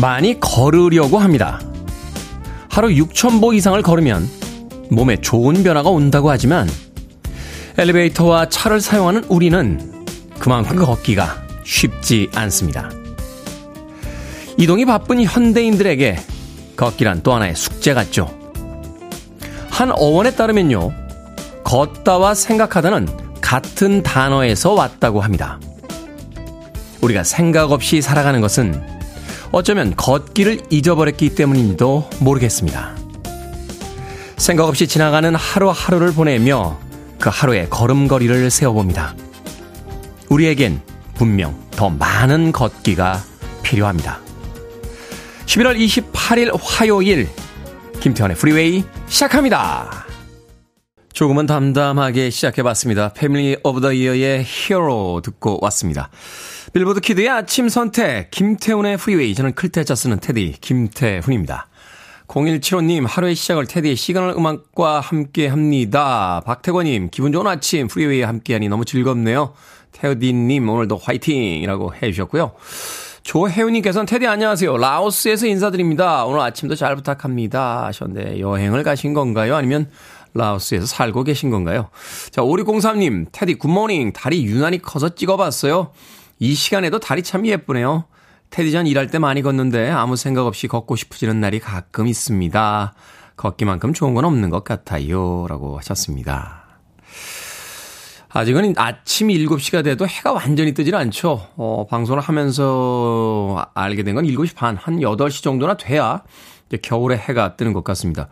많이 걸으려고 합니다. 하루 6,000보 이상을 걸으면 몸에 좋은 변화가 온다고 하지만 엘리베이터와 차를 사용하는 우리는 그만큼 걷기가 쉽지 않습니다. 이동이 바쁜 현대인들에게 걷기란 또 하나의 숙제 같죠. 한 어원에 따르면요. 걷다와 생각하다는 같은 단어에서 왔다고 합니다. 우리가 생각 없이 살아가는 것은 어쩌면 걷기를 잊어버렸기 때문인지도 모르겠습니다. 생각 없이 지나가는 하루하루를 보내며 그 하루의 걸음걸이를 세워봅니다. 우리에겐 분명 더 많은 걷기가 필요합니다. 11월 28일 화요일 김태훈의 프리웨이 시작합니다. 조금은 담담하게 시작해봤습니다. Family of the Year의 Hero 듣고 왔습니다. Billboard kid의 아침 선택 김태훈의 프리웨이 저는 클 태 자 쓰는 테디 김태훈입니다. 0175님 하루의 시작을 테디의 시간을 음악과 함께 합니다. 박태권님 기분 좋은 아침 프리웨이에 함께 하니 너무 즐겁네요. 테디님 오늘도 화이팅 이라고 해주셨고요. 조혜우님께서는 테디 안녕하세요. 라오스에서 인사드립니다. 오늘 아침도 잘 부탁합니다. 하셨는데 여행을 가신 건가요? 아니면 라오스에서 살고 계신 건가요? 자, 5603님, 테디 굿모닝. 다리 유난히 커서 찍어봤어요. 이 시간에도 다리 참 예쁘네요. 테디 전 일할 때 많이 걷는데 아무 생각 없이 걷고 싶어지는 날이 가끔 있습니다. 걷기만큼 좋은 건 없는 것 같아요. 라고 하셨습니다. 아직은 아침 7시가 돼도 해가 완전히 뜨질 않죠. 어, 방송을 하면서 알게 된 건 7시 반, 한 8시 정도나 돼야 겨울에 해가 뜨는 것 같습니다.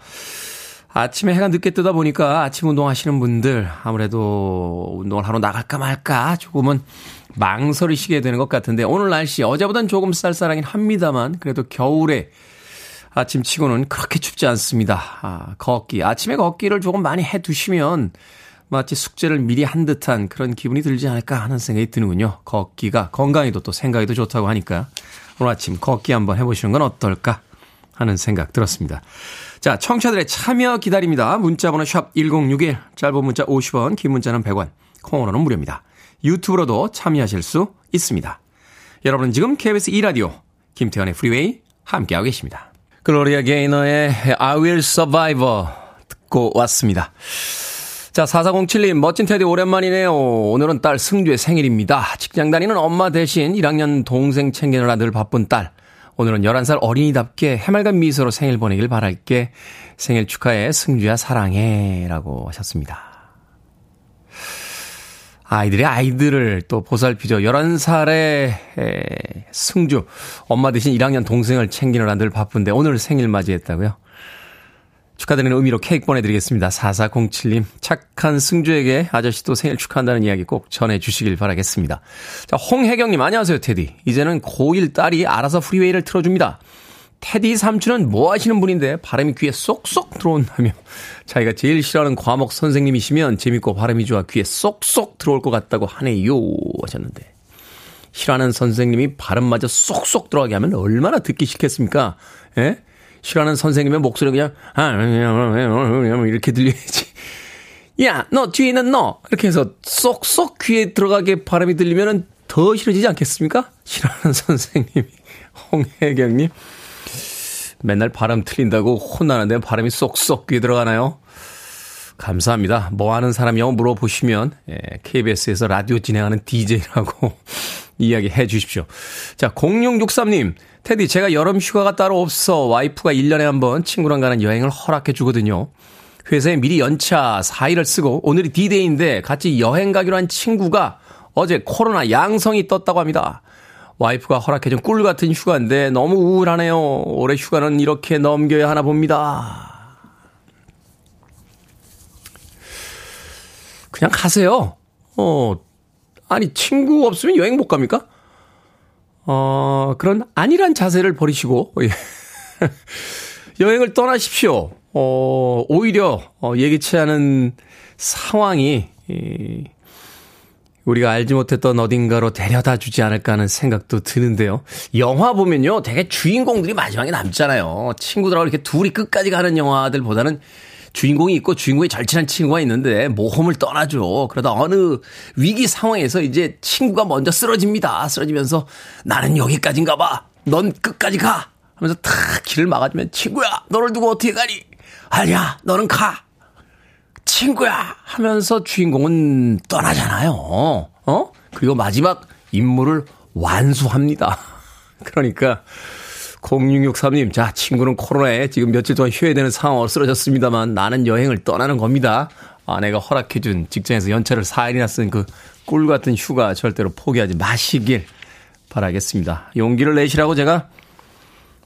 아침에 해가 늦게 뜨다 보니까 아침 운동 하시는 분들 아무래도 운동을 하러 나갈까 말까 조금은 망설이시게 되는 것 같은데 오늘 날씨 어제보단 조금 쌀쌀하긴 합니다만 그래도 겨울에 아침 치고는 그렇게 춥지 않습니다. 아, 걷기. 아침에 걷기를 조금 많이 해 두시면 마치 숙제를 미리 한 듯한 그런 기분이 들지 않을까 하는 생각이 드는군요. 걷기가 건강에도 또 생각에도 좋다고 하니까 오늘 아침 걷기 한번 해보시는 건 어떨까 하는 생각 들었습니다. 자, 청취자들의 참여 기다립니다. 문자번호 샵 1061, 짧은 문자 50원, 긴 문자는 100원, 콩으로는 무료입니다. 유튜브로도 참여하실 수 있습니다. 여러분은 지금 KBS 2라디오 김태훈의 프리웨이 함께하고 계십니다. 글로리아 게이너의 I Will Survive 듣고 왔습니다. 자, 4407님, 멋진 테디 오랜만이네요. 오늘은 딸 승주의 생일입니다. 직장 다니는 엄마 대신 1학년 동생 챙기느라 늘 바쁜 딸. 오늘은 11살 어린이답게 해맑은 미소로 생일 보내길 바랄게. 생일 축하해, 승주야, 사랑해. 라고 하셨습니다. 아이들이 아이들을 또 보살피죠. 11살의 승주, 엄마 대신 1학년 동생을 챙기느라 늘 바쁜데 오늘 생일 맞이했다고요? 축하드리는 의미로 케이크 보내드리겠습니다. 4407님, 착한 승주에게 아저씨도 생일 축하한다는 이야기 꼭 전해주시길 바라겠습니다. 자, 홍혜경님, 안녕하세요, 테디. 이제는 고1 딸이 알아서 프리웨이를 틀어줍니다. 테디 삼촌은 뭐 하시는 분인데 바람이 귀에 쏙쏙 들어온다며 자기가 제일 싫어하는 과목 선생님이시면 재밌고 바람이 좋아 귀에 쏙쏙 들어올 것 같다고 하네요 하셨는데 싫어하는 선생님이 발음마저 쏙쏙 들어가게 하면 얼마나 듣기 싫겠습니까? 예? 싫어하는 선생님의 목소리 그냥 아 이렇게 들려야지. 야, 너 뒤에 있는 너 이렇게 해서 쏙쏙 귀에 들어가게 바람이 들리면은 더 싫어지지 않겠습니까? 싫어하는 선생님이 홍혜경님 맨날 바람 틀린다고 혼나는데 바람이 쏙쏙 귀에 들어가나요? 감사합니다. 뭐 하는 사람이냐고 물어보시면 예, KBS에서 라디오 진행하는 DJ라고 이야기해 주십시오. 자, 0663님. 테디, 제가 여름 휴가가 따로 없어 와이프가 1년에 한 번 친구랑 가는 여행을 허락해 주거든요. 회사에 미리 연차 4일을 쓰고 오늘이 D-Day인데 같이 여행 가기로 한 친구가 어제 코로나 양성이 떴다고 합니다. 와이프가 허락해준 꿀 같은 휴가인데 너무 우울하네요. 올해 휴가는 이렇게 넘겨야 하나 봅니다. 그냥 가세요. 어, 아니, 친구 없으면 여행 못 갑니까? 어, 그런 안일한 자세를 버리시고, 예. 여행을 떠나십시오. 어, 오히려, 어, 예기치 않은 상황이, 이, 우리가 알지 못했던 어딘가로 데려다 주지 않을까 하는 생각도 드는데요. 영화 보면요, 되게 주인공들이 마지막에 남잖아요. 친구들하고 이렇게 둘이 끝까지 가는 영화들보다는 주인공이 있고 주인공이 절친한 친구가 있는데 모험을 떠나죠. 그러다 어느 위기 상황에서 이제 친구가 먼저 쓰러집니다. 쓰러지면서 나는 여기까지인가 봐. 넌 끝까지 가. 하면서 탁 길을 막아주면 친구야 너를 두고 어떻게 가니? 아니야 너는 가. 친구야 하면서 주인공은 떠나잖아요. 어? 그리고 마지막 임무를 완수합니다. 그러니까 0663님, 자, 친구는 코로나에 지금 며칠 동안 휴해야 되는 상황으로 쓰러졌습니다만 나는 여행을 떠나는 겁니다. 아내가 허락해준 직장에서 연차를 4일이나 쓴 그 꿀 같은 휴가 절대로 포기하지 마시길 바라겠습니다. 용기를 내시라고 제가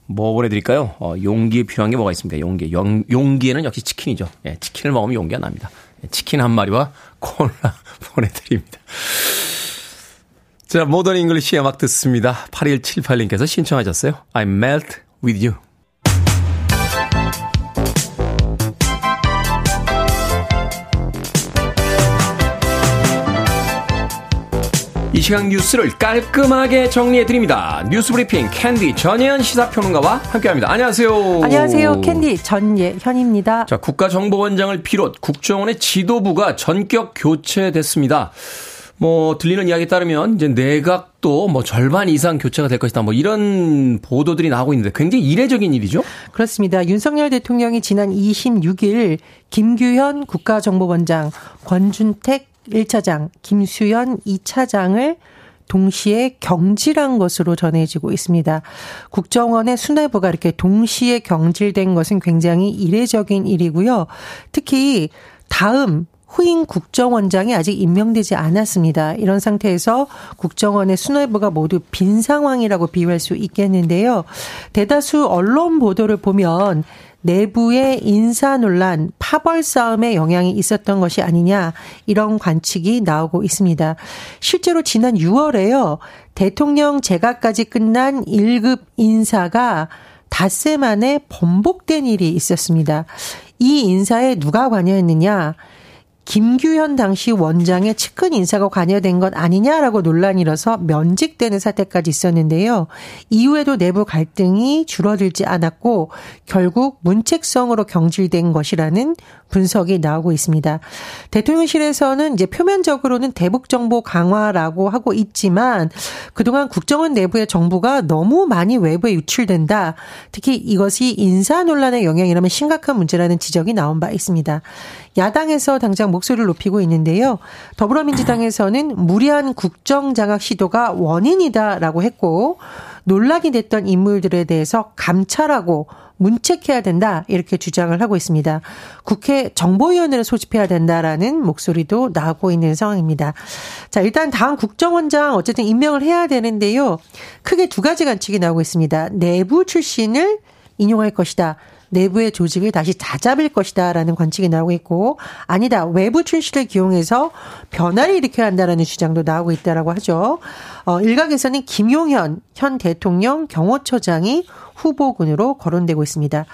뭐 보내드릴까요? 어, 용기에 필요한 게 뭐가 있습니다. 용기. 용, 용기에는 역시 치킨이죠. 예, 치킨을 먹으면 용기가 납니다. 예, 치킨 한 마리와 콜라 보내드립니다. 자, Modern English 음악 듣습니다. 8178님께서 신청하셨어요. I melt with you. 이 시간 뉴스를 깔끔하게 정리해 드립니다. 뉴스 브리핑 캔디 전예현 시사평론가와 함께합니다. 안녕하세요. 안녕하세요. 캔디 전예현입니다. 자, 국가정보원장을 비롯 국정원의 지도부가 전격 교체됐습니다. 뭐 들리는 이야기에 따르면 이제 내각도 뭐 절반 이상 교체가 될 것이다. 뭐 이런 보도들이 나오고 있는데 굉장히 이례적인 일이죠. 그렇습니다. 윤석열 대통령이 지난 26일 김규현 국가정보원장, 권준택 1차장, 김수현 2차장을 동시에 경질한 것으로 전해지고 있습니다. 국정원의 수뇌부가 이렇게 동시에 경질된 것은 굉장히 이례적인 일이고요. 특히 다음 후임 국정원장이 아직 임명되지 않았습니다. 이런 상태에서 국정원의 수뇌부가 모두 빈 상황이라고 비유할 수 있겠는데요. 대다수 언론 보도를 보면 내부의 인사 논란, 파벌 싸움에 영향이 있었던 것이 아니냐 이런 관측이 나오고 있습니다. 실제로 지난 6월에요. 대통령 제가까지 끝난 1급 인사가 닷새 만에 번복된 일이 있었습니다. 이 인사에 누가 관여했느냐? 김규현 당시 원장의 측근 인사가 관여된 것 아니냐라고 논란이 일어서 면직되는 사태까지 있었는데요. 이후에도 내부 갈등이 줄어들지 않았고 결국 문책성으로 경질된 것이라는 분석이 나오고 있습니다. 대통령실에서는 이제 표면적으로는 대북 정보 강화라고 하고 있지만 그동안 국정원 내부의 정보가 너무 많이 외부에 유출된다. 특히 이것이 인사 논란의 영향이라면 심각한 문제라는 지적이 나온 바 있습니다. 야당에서 당장 목소리를 높이고 있는데요. 더불어민주당에서는 무리한 국정 장악 시도가 원인이다라고 했고 논란이 됐던 인물들에 대해서 감찰하고 문책해야 된다 이렇게 주장을 하고 있습니다. 국회 정보위원회를 소집해야 된다라는 목소리도 나오고 있는 상황입니다. 자 일단 다음 국정원장 어쨌든 임명을 해야 되는데요. 크게 두 가지 관측이 나오고 있습니다. 내부 출신을 인용할 것이다. 내부의 조직을 다시 다잡을 것이다라는 관측이 나오고 있고 아니다 외부 출신을 기용해서 변화를 일으켜야 한다라는 주장도 나오고 있다라고 하죠. 어, 일각에서는 김용현 현 대통령 경호처장이 후보군으로 거론되고 있습니다.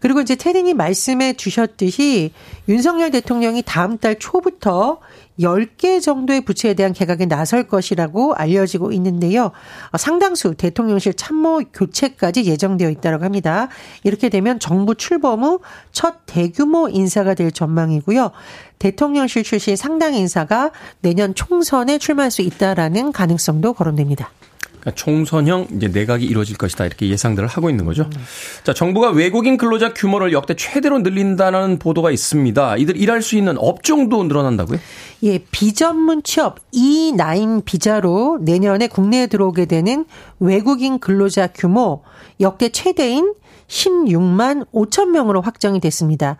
그리고 이제 태린이 말씀해 주셨듯이 윤석열 대통령이 다음 달 초부터 10개 정도의 부처에 대한 개각에 나설 것이라고 알려지고 있는데요. 어, 상당수 대통령실 참모 교체까지 예정되어 있다고 합니다. 이렇게 되면 정부 출범 후 첫 대규모 인사가 될 전망이고요. 대통령실 출신 상당 인사가 내년 총선에 출마할 수 있다라는 가능성도 거론됩니다. 그러니까 총선형 이제 내각이 이루어질 것이다 이렇게 예상들을 하고 있는 거죠. 자, 정부가 외국인 근로자 규모를 역대 최대로 늘린다는 보도가 있습니다. 이들 일할 수 있는 업종도 늘어난다고요? 예, 비전문 취업 E9 비자로 내년에 국내에 들어오게 되는 외국인 근로자 규모 역대 최대인 16만 5천 명으로 확정이 됐습니다.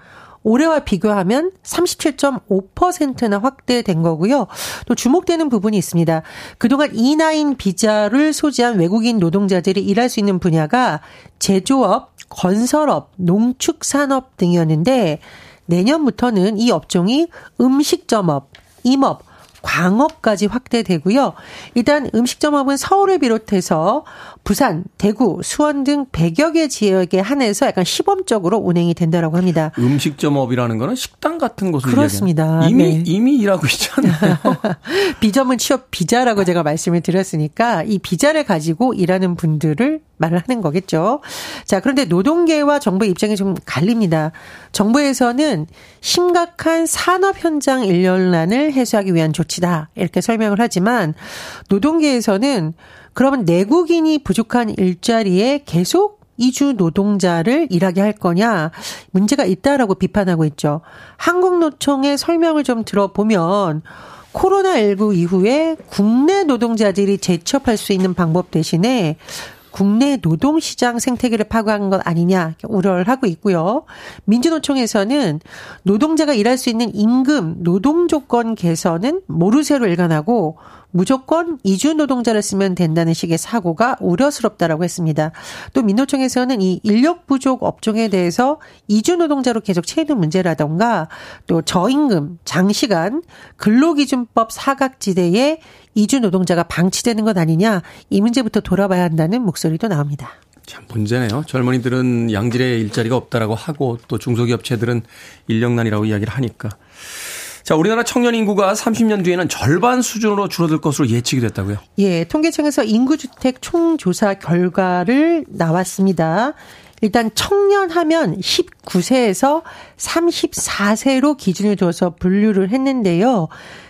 올해와 비교하면 37.5%나 확대된 거고요. 또 주목되는 부분이 있습니다. 그동안 E9 비자를 소지한 외국인 노동자들이 일할 수 있는 분야가 제조업, 건설업, 농축산업 등이었는데 내년부터는 이 업종이 음식점업, 임업, 광업까지 확대되고요. 일단 음식점업은 서울을 비롯해서 부산, 대구, 수원 등 100여 개 지역에 한해서 약간 시범적으로 운행이 된다라고 합니다. 음식점업이라는 거는 식당 같은 곳을 그렇습니다. 이미 네. 이미 일하고 있잖아요. 비점은 취업 비자라고 제가 말씀을 드렸으니까 이 비자를 가지고 일하는 분들을 말을 하는 거겠죠. 자, 그런데 노동계와 정부의 입장이 좀 갈립니다. 정부에서는 심각한 산업 현장 일렬난을 해소하기 위한 조치다. 이렇게 설명을 하지만 노동계에서는 그러면 내국인이 부족한 일자리에 계속 이주 노동자를 일하게 할 거냐 문제가 있다라고 비판하고 있죠. 한국노총의 설명을 좀 들어보면 코로나19 이후에 국내 노동자들이 재취업할 수 있는 방법 대신에 국내 노동시장 생태계를 파괴한 것 아니냐 우려를 하고 있고요. 민주노총에서는 노동자가 일할 수 있는 임금, 노동 조건 개선은 모르쇠로 일관하고 무조건 이주 노동자를 쓰면 된다는 식의 사고가 우려스럽다라고 했습니다. 또 민노총에서는 이 인력 부족 업종에 대해서 이주 노동자로 계속 채우는 문제라던가 또 저임금, 장시간, 근로기준법 사각지대에 이주 노동자가 방치되는 것 아니냐 이 문제부터 돌아봐야 한다는 목소리도 나옵니다. 참 문제네요. 젊은이들은 양질의 일자리가 없다라고 하고 또 중소기업체들은 인력난이라고 이야기를 하니까. 자, 우리나라 청년 인구가 30년 뒤에는 절반 수준으로 줄어들 것으로 예측이 됐다고요? 예, 통계청에서 인구주택 총조사 결과를 나왔습니다. 일단 청년 하면 19세에서 34세로 기준을 둬서 분류를 했는데요.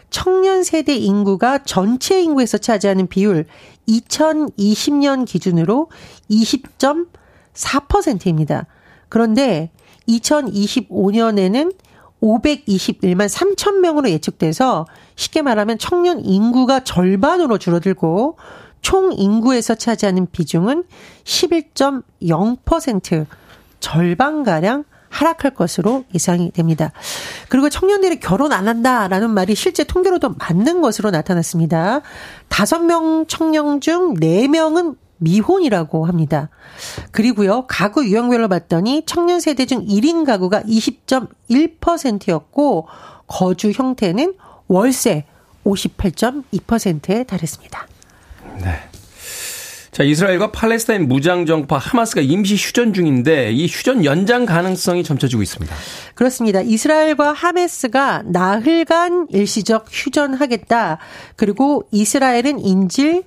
청년 세대 인구가 전체 인구에서 차지하는 비율 2020년 기준으로 20.4%입니다. 그런데 2025년에는 521만 3천 명으로 예측돼서 쉽게 말하면 청년 인구가 절반으로 줄어들고 총 인구에서 차지하는 비중은 11.0% 절반가량 하락할 것으로 예상이 됩니다. 그리고 청년들이 결혼 안 한다라는 말이 실제 통계로도 맞는 것으로 나타났습니다. 다섯 명 청년 중 네명은 미혼이라고 합니다. 그리고요, 가구 유형별로 봤더니 청년 세대 중 1인 가구가 20.1%였고, 거주 형태는 월세 58.2%에 달했습니다. 네. 자, 이스라엘과 팔레스타인 무장정파 하마스가 임시 휴전 중인데 이 휴전 연장 가능성이 점쳐지고 있습니다. 그렇습니다. 이스라엘과 하마스가 나흘간 일시적 휴전하겠다. 그리고 이스라엘은 인질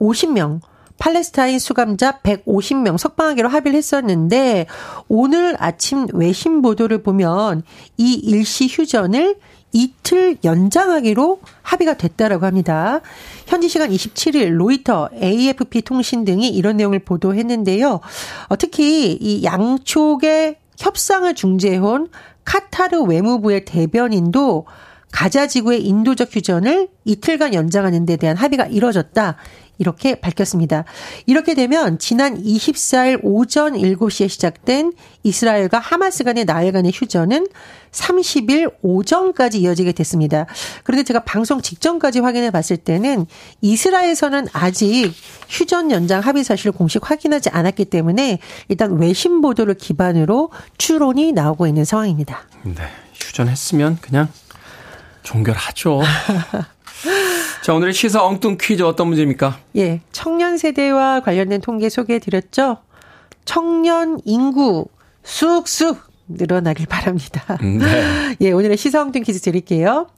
50명, 팔레스타인 수감자 150명 석방하기로 합의를 했었는데 오늘 아침 외신 보도를 보면 이 일시 휴전을 이틀 연장하기로 합의가 됐다라고 합니다. 현지 시간 27일 로이터, AFP 통신 등이 이런 내용을 보도했는데요. 어, 특히 이 양쪽의 협상을 중재해온 카타르 외무부의 대변인도 가자 지구의 인도적 휴전을 이틀간 연장하는 데 대한 합의가 이뤄졌다. 이렇게 밝혔습니다. 이렇게 되면 지난 24일 오전 7시에 시작된 이스라엘과 하마스 간의 나흘간의 휴전은 30일 오전까지 이어지게 됐습니다. 그런데 제가 방송 직전까지 확인해 봤을 때는 이스라엘에서는 아직 휴전 연장 합의 사실을 공식 확인하지 않았기 때문에 일단 외신 보도를 기반으로 추론이 나오고 있는 상황입니다. 네. 휴전했으면 그냥 종결하죠. 자, 오늘의 시사 엉뚱 퀴즈 어떤 문제입니까? 예. 청년 세대와 관련된 통계 소개해 드렸죠? 청년 인구 쑥쑥 늘어나길 바랍니다. 음, 네. 예, 오늘의 시사 엉뚱 퀴즈 드릴게요.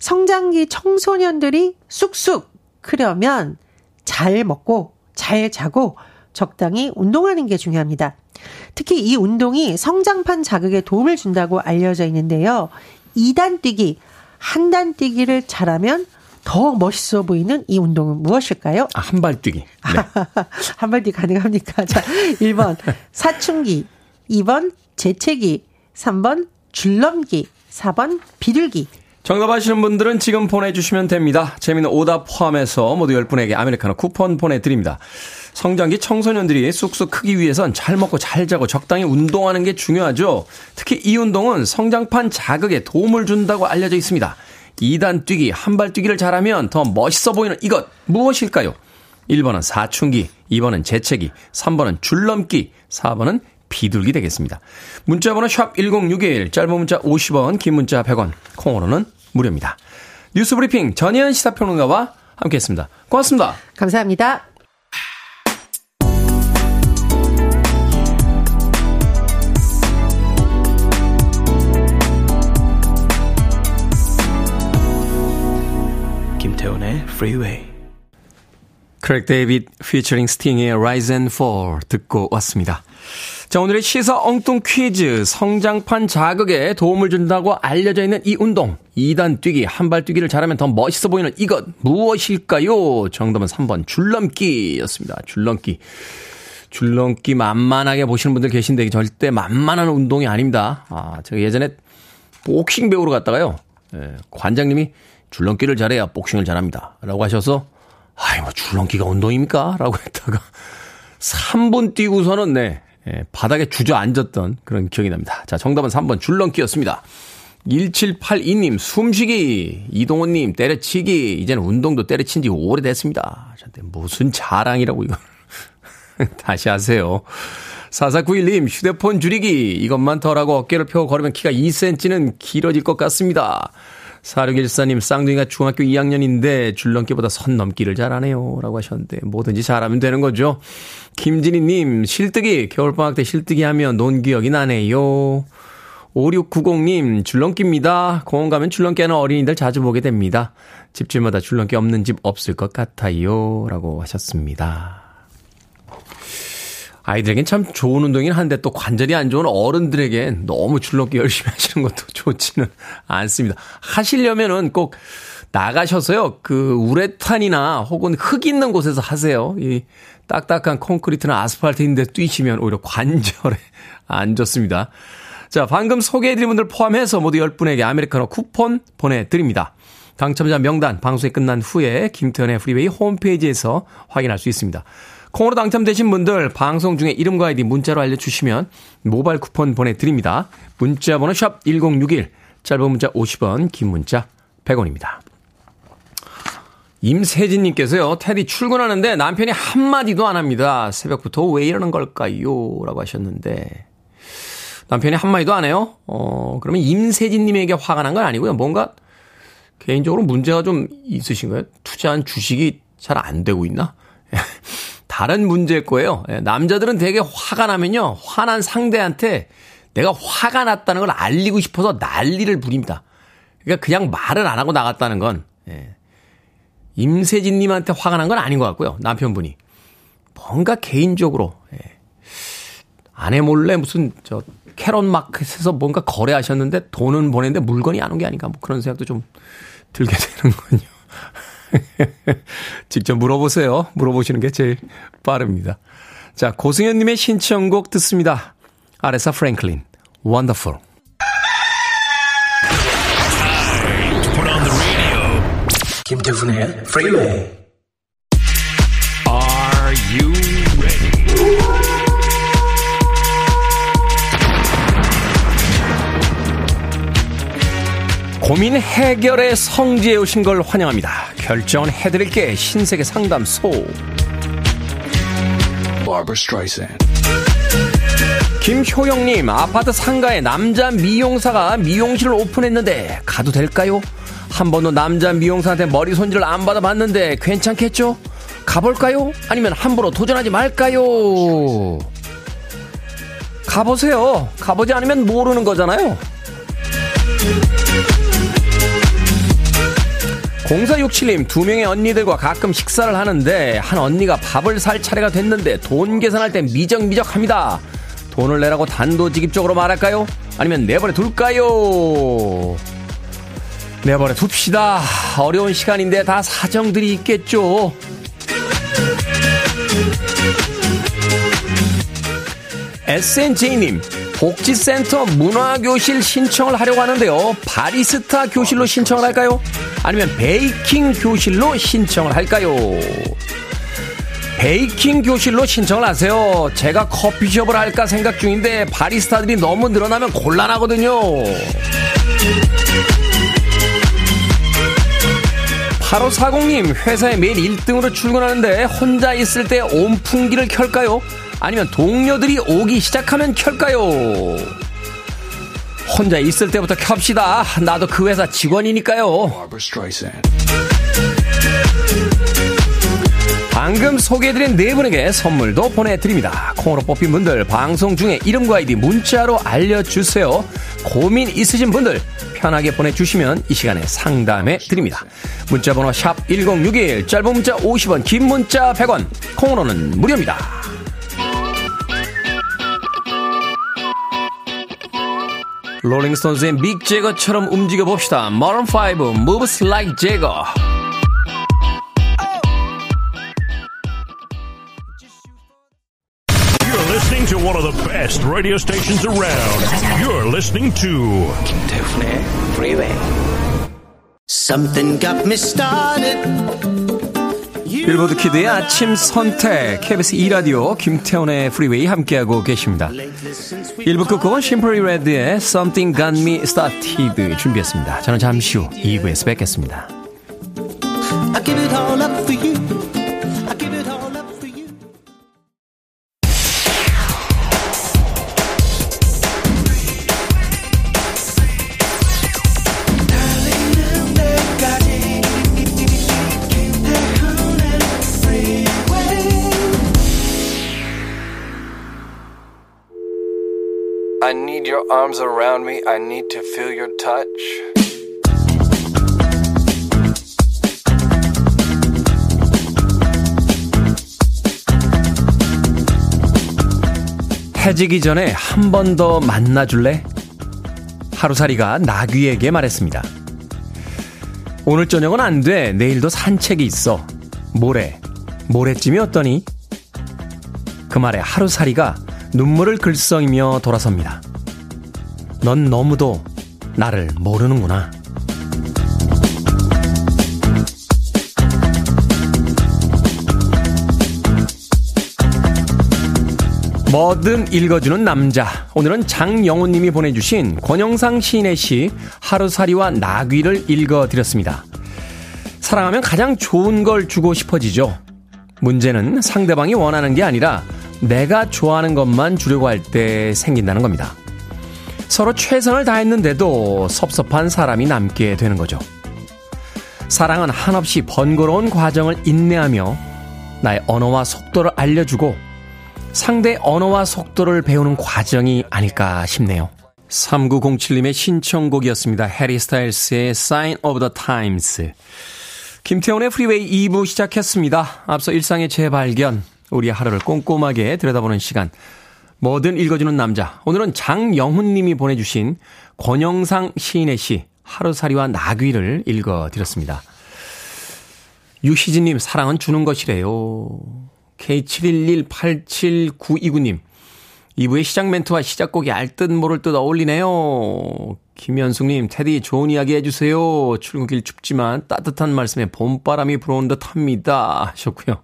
성장기 청소년들이 쑥쑥 크려면 잘 먹고 잘 자고 적당히 운동하는 게 중요합니다. 특히 이 운동이 성장판 자극에 도움을 준다고 알려져 있는데요. 2단 뛰기, 한 단 뛰기를 잘하면 더 멋있어 보이는 이 운동은 무엇일까요? 아, 한발뛰기. 네. 한발뛰기 가능합니까? 자, 1번 사춘기, 2번 재채기, 3번 줄넘기, 4번 비둘기. 정답 아시는 분들은 지금 보내주시면 됩니다. 재미는 오답 포함해서 모두 10분에게 아메리카노 쿠폰 보내드립니다. 성장기 청소년들이 쑥쑥 크기 위해선 잘 먹고 잘 자고 적당히 운동하는 게 중요하죠. 특히 이 운동은 성장판 자극에 도움을 준다고 알려져 있습니다. 2단 뛰기, 한 발 뛰기를 잘하면 더 멋있어 보이는 이것 무엇일까요? 1번은 사춘기, 2번은 재채기, 3번은 줄넘기, 4번은 비둘기 되겠습니다. 문자번호 샵 1061, 짧은 문자 50원, 긴 문자 100원, 콩으로는 무료입니다. 뉴스브리핑 전혜연 시사평론가와 함께했습니다. 고맙습니다. 감사합니다. 김태훈의 프리웨이. 크레이그 데이빗 피처링 스팅의 Rise and Fall 듣고 왔습니다. 자, 오늘의 시사 엉뚱 퀴즈. 성장판 자극에 도움을 준다고 알려져 있는 이 운동. 2단 뛰기, 한 발 뛰기를 잘하면 더 멋있어 보이는 이것 무엇일까요? 정답은 3번 줄넘기 였습니다. 줄넘기. 줄넘기 만만하게 보시는 분들 계신데 절대 만만한 운동이 아닙니다. 아, 제가 예전에 복싱 배우러 갔다가요. 예, 관장님이 줄넘기를 잘해야 복싱을 잘합니다. 라고 하셔서 아이 뭐 줄넘기가 운동입니까? 라고 했다가 3분 뛰고서는 네. 예, 바닥에 주저앉았던 그런 기억이 납니다. 자, 정답은 3번 줄넘기였습니다. 1782님, 숨쉬기. 이동호님, 때려치기. 이제는 운동도 때려친 지 오래됐습니다. 저한테 무슨 자랑이라고 이거. 다시 하세요. 4491님, 휴대폰 줄이기. 이것만 덜하고 어깨를 펴고 걸으면 키가 2cm는 길어질 것 같습니다. 4614님, 쌍둥이가 중학교 2학년인데 줄넘기보다 선 넘기를 잘하네요. 라고 하셨는데, 뭐든지 잘하면 되는 거죠. 김진희님, 실뜨기. 겨울방학 때 실뜨기 하면 논 기억이 나네요. 5690님, 줄넘기입니다. 공원 가면 줄넘기 하는 어린이들 자주 보게 됩니다. 집집마다 줄넘기 없는 집 없을 것 같아요. 라고 하셨습니다. 아이들에겐 참 좋은 운동이긴 한데 또 관절이 안 좋은 어른들에겐 너무 줄넘기 열심히 하시는 것도 좋지는 않습니다. 하시려면은 꼭 나가셔서요. 그 우레탄이나 혹은 흙 있는 곳에서 하세요. 이 딱딱한 콘크리트나 아스팔트 인데 뛰시면 오히려 관절에 안 좋습니다. 자, 방금 소개해드린 분들 포함해서 모두 10분에게 아메리카노 쿠폰 보내드립니다. 당첨자 명단 방송이 끝난 후에 김태훈의 프리웨이 홈페이지에서 확인할 수 있습니다. 콩으로 당첨되신 분들 방송 중에 이름과 아이디 문자로 알려주시면 모바일 쿠폰 보내드립니다. 문자 번호 샵 1061, 짧은 문자 50원, 긴 문자 100원입니다. 임세진님께서요, 테디 출근하는데 남편이 한마디도 안 합니다. 새벽부터 왜 이러는 걸까요? 라고 하셨는데, 남편이 한마디도 안 해요? 어, 그러면 임세진님에게 화가 난 건 아니고요. 뭔가 개인적으로 문제가 좀 있으신가요? 투자한 주식이 잘 안 되고 있나? 다른 문제일 거예요. 예, 남자들은 되게 화가 나면요. 화난 상대한테 내가 화가 났다는 걸 알리고 싶어서 난리를 부립니다. 그러니까 그냥 말을 안 하고 나갔다는 건, 예. 임세진님한테 화가 난 건 아닌 것 같고요. 남편분이. 뭔가 개인적으로, 예. 아내 몰래 무슨, 저, 캐럿 마켓에서 뭔가 거래하셨는데 돈은 보냈는데 물건이 안 온 게 아닌가 뭐 그런 생각도 좀 들게 되는군요. 직접 물어보세요. 물어보시는 게 제일 빠릅니다. 자, 고승현님의 신청곡 듣습니다. 아레사 프랭클린, Wonderful. 김태훈의 프리웨이 Are you ready? 고민 해결의 성지에 오신 걸 환영합니다. 결정은 해드릴게 신세계 상담소. 김효영님, 아파트 상가에 남자 미용사가 미용실을 오픈했는데 가도 될까요? 한 번도 남자 미용사한테 머리 손질을 안 받아봤는데 괜찮겠죠? 가볼까요? 아니면 함부로 도전하지 말까요? 가보세요. 가보지 않으면 모르는 거잖아요. 0467님, 두 명의 언니들과 가끔 식사를 하는데, 한 언니가 밥을 살 차례가 됐는데, 돈 계산할 때 미적미적 합니다. 돈을 내라고 단도직입적으로 말할까요? 아니면 내버려 둘까요? 내버려 둡시다. 어려운 시간인데 다 사정들이 있겠죠. SNJ님, 복지센터 문화교실 신청을 하려고 하는데요. 바리스타 교실로 신청을 할까요? 아니면 베이킹 교실로 신청을 할까요? 베이킹 교실로 신청을 하세요. 제가 커피숍을 할까 생각 중인데 바리스타들이 너무 늘어나면 곤란하거든요. 8540님, 회사에 매일 1등으로 출근하는데 혼자 있을 때 온풍기를 켤까요? 아니면 동료들이 오기 시작하면 켤까요? 혼자 있을 때부터 켭시다. 나도 그 회사 직원이니까요. 방금 소개해드린 네 분에게 선물도 보내드립니다. 콩으로 뽑힌 분들 방송 중에 이름과 아이디 문자로 알려주세요. 고민 있으신 분들 편하게 보내주시면 이 시간에 상담해 드립니다. 문자번호 샵 1061 짧은 문자 50원 긴 문자 100원 콩으로는 무료입니다. 롤링스톤스의 믹 제거처럼 움직여 봅시다. Maroon 5 Moves Like Jagger. one of the best radio stations around. You're listening to 김태훈의 Freeway. Something got me started. Billboard kid의 아침 선택 KBS 2라디오 김태훈의 프리웨이 함께하고 계십니다. 1부 끝곡은 Simply Red의 Something Got Me Started 준비했습니다. 저는 잠시 후 2부에서 뵙겠습니다. Arms around me. I need to feel your touch. 해지기 전에 한 번 더 만나줄래? 하루살이가 나귀에게 말했습니다. 오늘 저녁은 안 돼. 내일도 산책이 있어. 모레, 모레쯤이 어떠니? 그 말에 하루살이가 눈물을 글썽이며 돌아섭니다. 넌 너무도 나를 모르는구나. 뭐든 읽어주는 남자. 오늘은 장영훈님이 보내주신 권영상 시인의 시 하루살이와 나귀를 읽어드렸습니다. 사랑하면 가장 좋은 걸 주고 싶어지죠. 문제는 상대방이 원하는 게 아니라 내가 좋아하는 것만 주려고 할 때 생긴다는 겁니다. 서로 최선을 다했는데도 섭섭한 사람이 남게 되는 거죠. 사랑은 한없이 번거로운 과정을 인내하며 나의 언어와 속도를 알려주고 상대 언어와 속도를 배우는 과정이 아닐까 싶네요. 3907님의 신청곡이었습니다. 해리 스타일스의 Sign of the Times. 김태훈의 프리웨이 2부 시작했습니다. 앞서 일상의 재발견, 우리의 하루를 꼼꼼하게 들여다보는 시간. 뭐든 읽어주는 남자. 오늘은 장영훈 님이 보내주신 권영상 시인의 시, 하루살이와 나귀를 읽어드렸습니다. 유희진 님, 사랑은 주는 것이래요. K71187929님, 2부의 시작 멘트와 시작곡이 알듯 모를 듯 어울리네요. 김현숙님, 테디 좋은 이야기 해주세요. 출근길 춥지만 따뜻한 말씀에 봄바람이 불어온 듯 합니다. 하셨고요.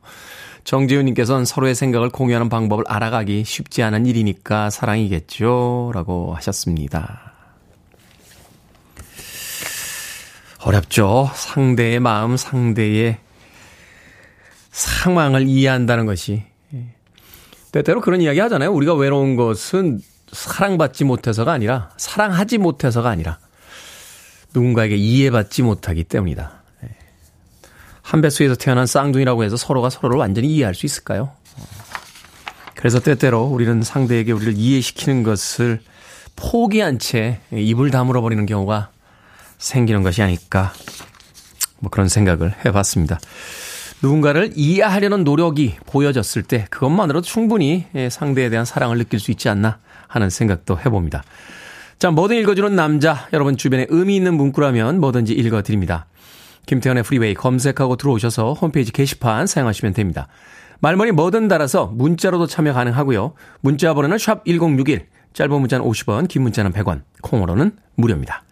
정재훈님께서는 서로의 생각을 공유하는 방법을 알아가기 쉽지 않은 일이니까 사랑이겠죠. 라고 하셨습니다. 어렵죠. 상대의 마음, 상대의 상황을 이해한다는 것이. 때때로 그런 이야기 하잖아요. 우리가 외로운 것은 사랑받지 못해서가 아니라, 사랑하지 못해서가 아니라, 누군가에게 이해받지 못하기 때문이다. 한 배수에서 태어난 쌍둥이라고 해서 서로가 서로를 완전히 이해할 수 있을까요? 그래서 때때로 우리는 상대에게 우리를 이해시키는 것을 포기한 채 입을 다물어 버리는 경우가 생기는 것이 아닐까. 뭐 그런 생각을 해봤습니다. 누군가를 이해하려는 노력이 보여졌을 때 그것만으로도 충분히 상대에 대한 사랑을 느낄 수 있지 않나 하는 생각도 해봅니다. 자, 뭐든 읽어주는 남자. 여러분 주변에 의미 있는 문구라면 뭐든지 읽어드립니다. 김태훈의 프리웨이 검색하고 들어오셔서 홈페이지 게시판 사용하시면 됩니다. 말머리 뭐든 달아서 문자로도 참여 가능하고요. 문자 번호는 샵 1061, 짧은 문자는 50원, 긴 문자는 100원, 콩으로는 무료입니다.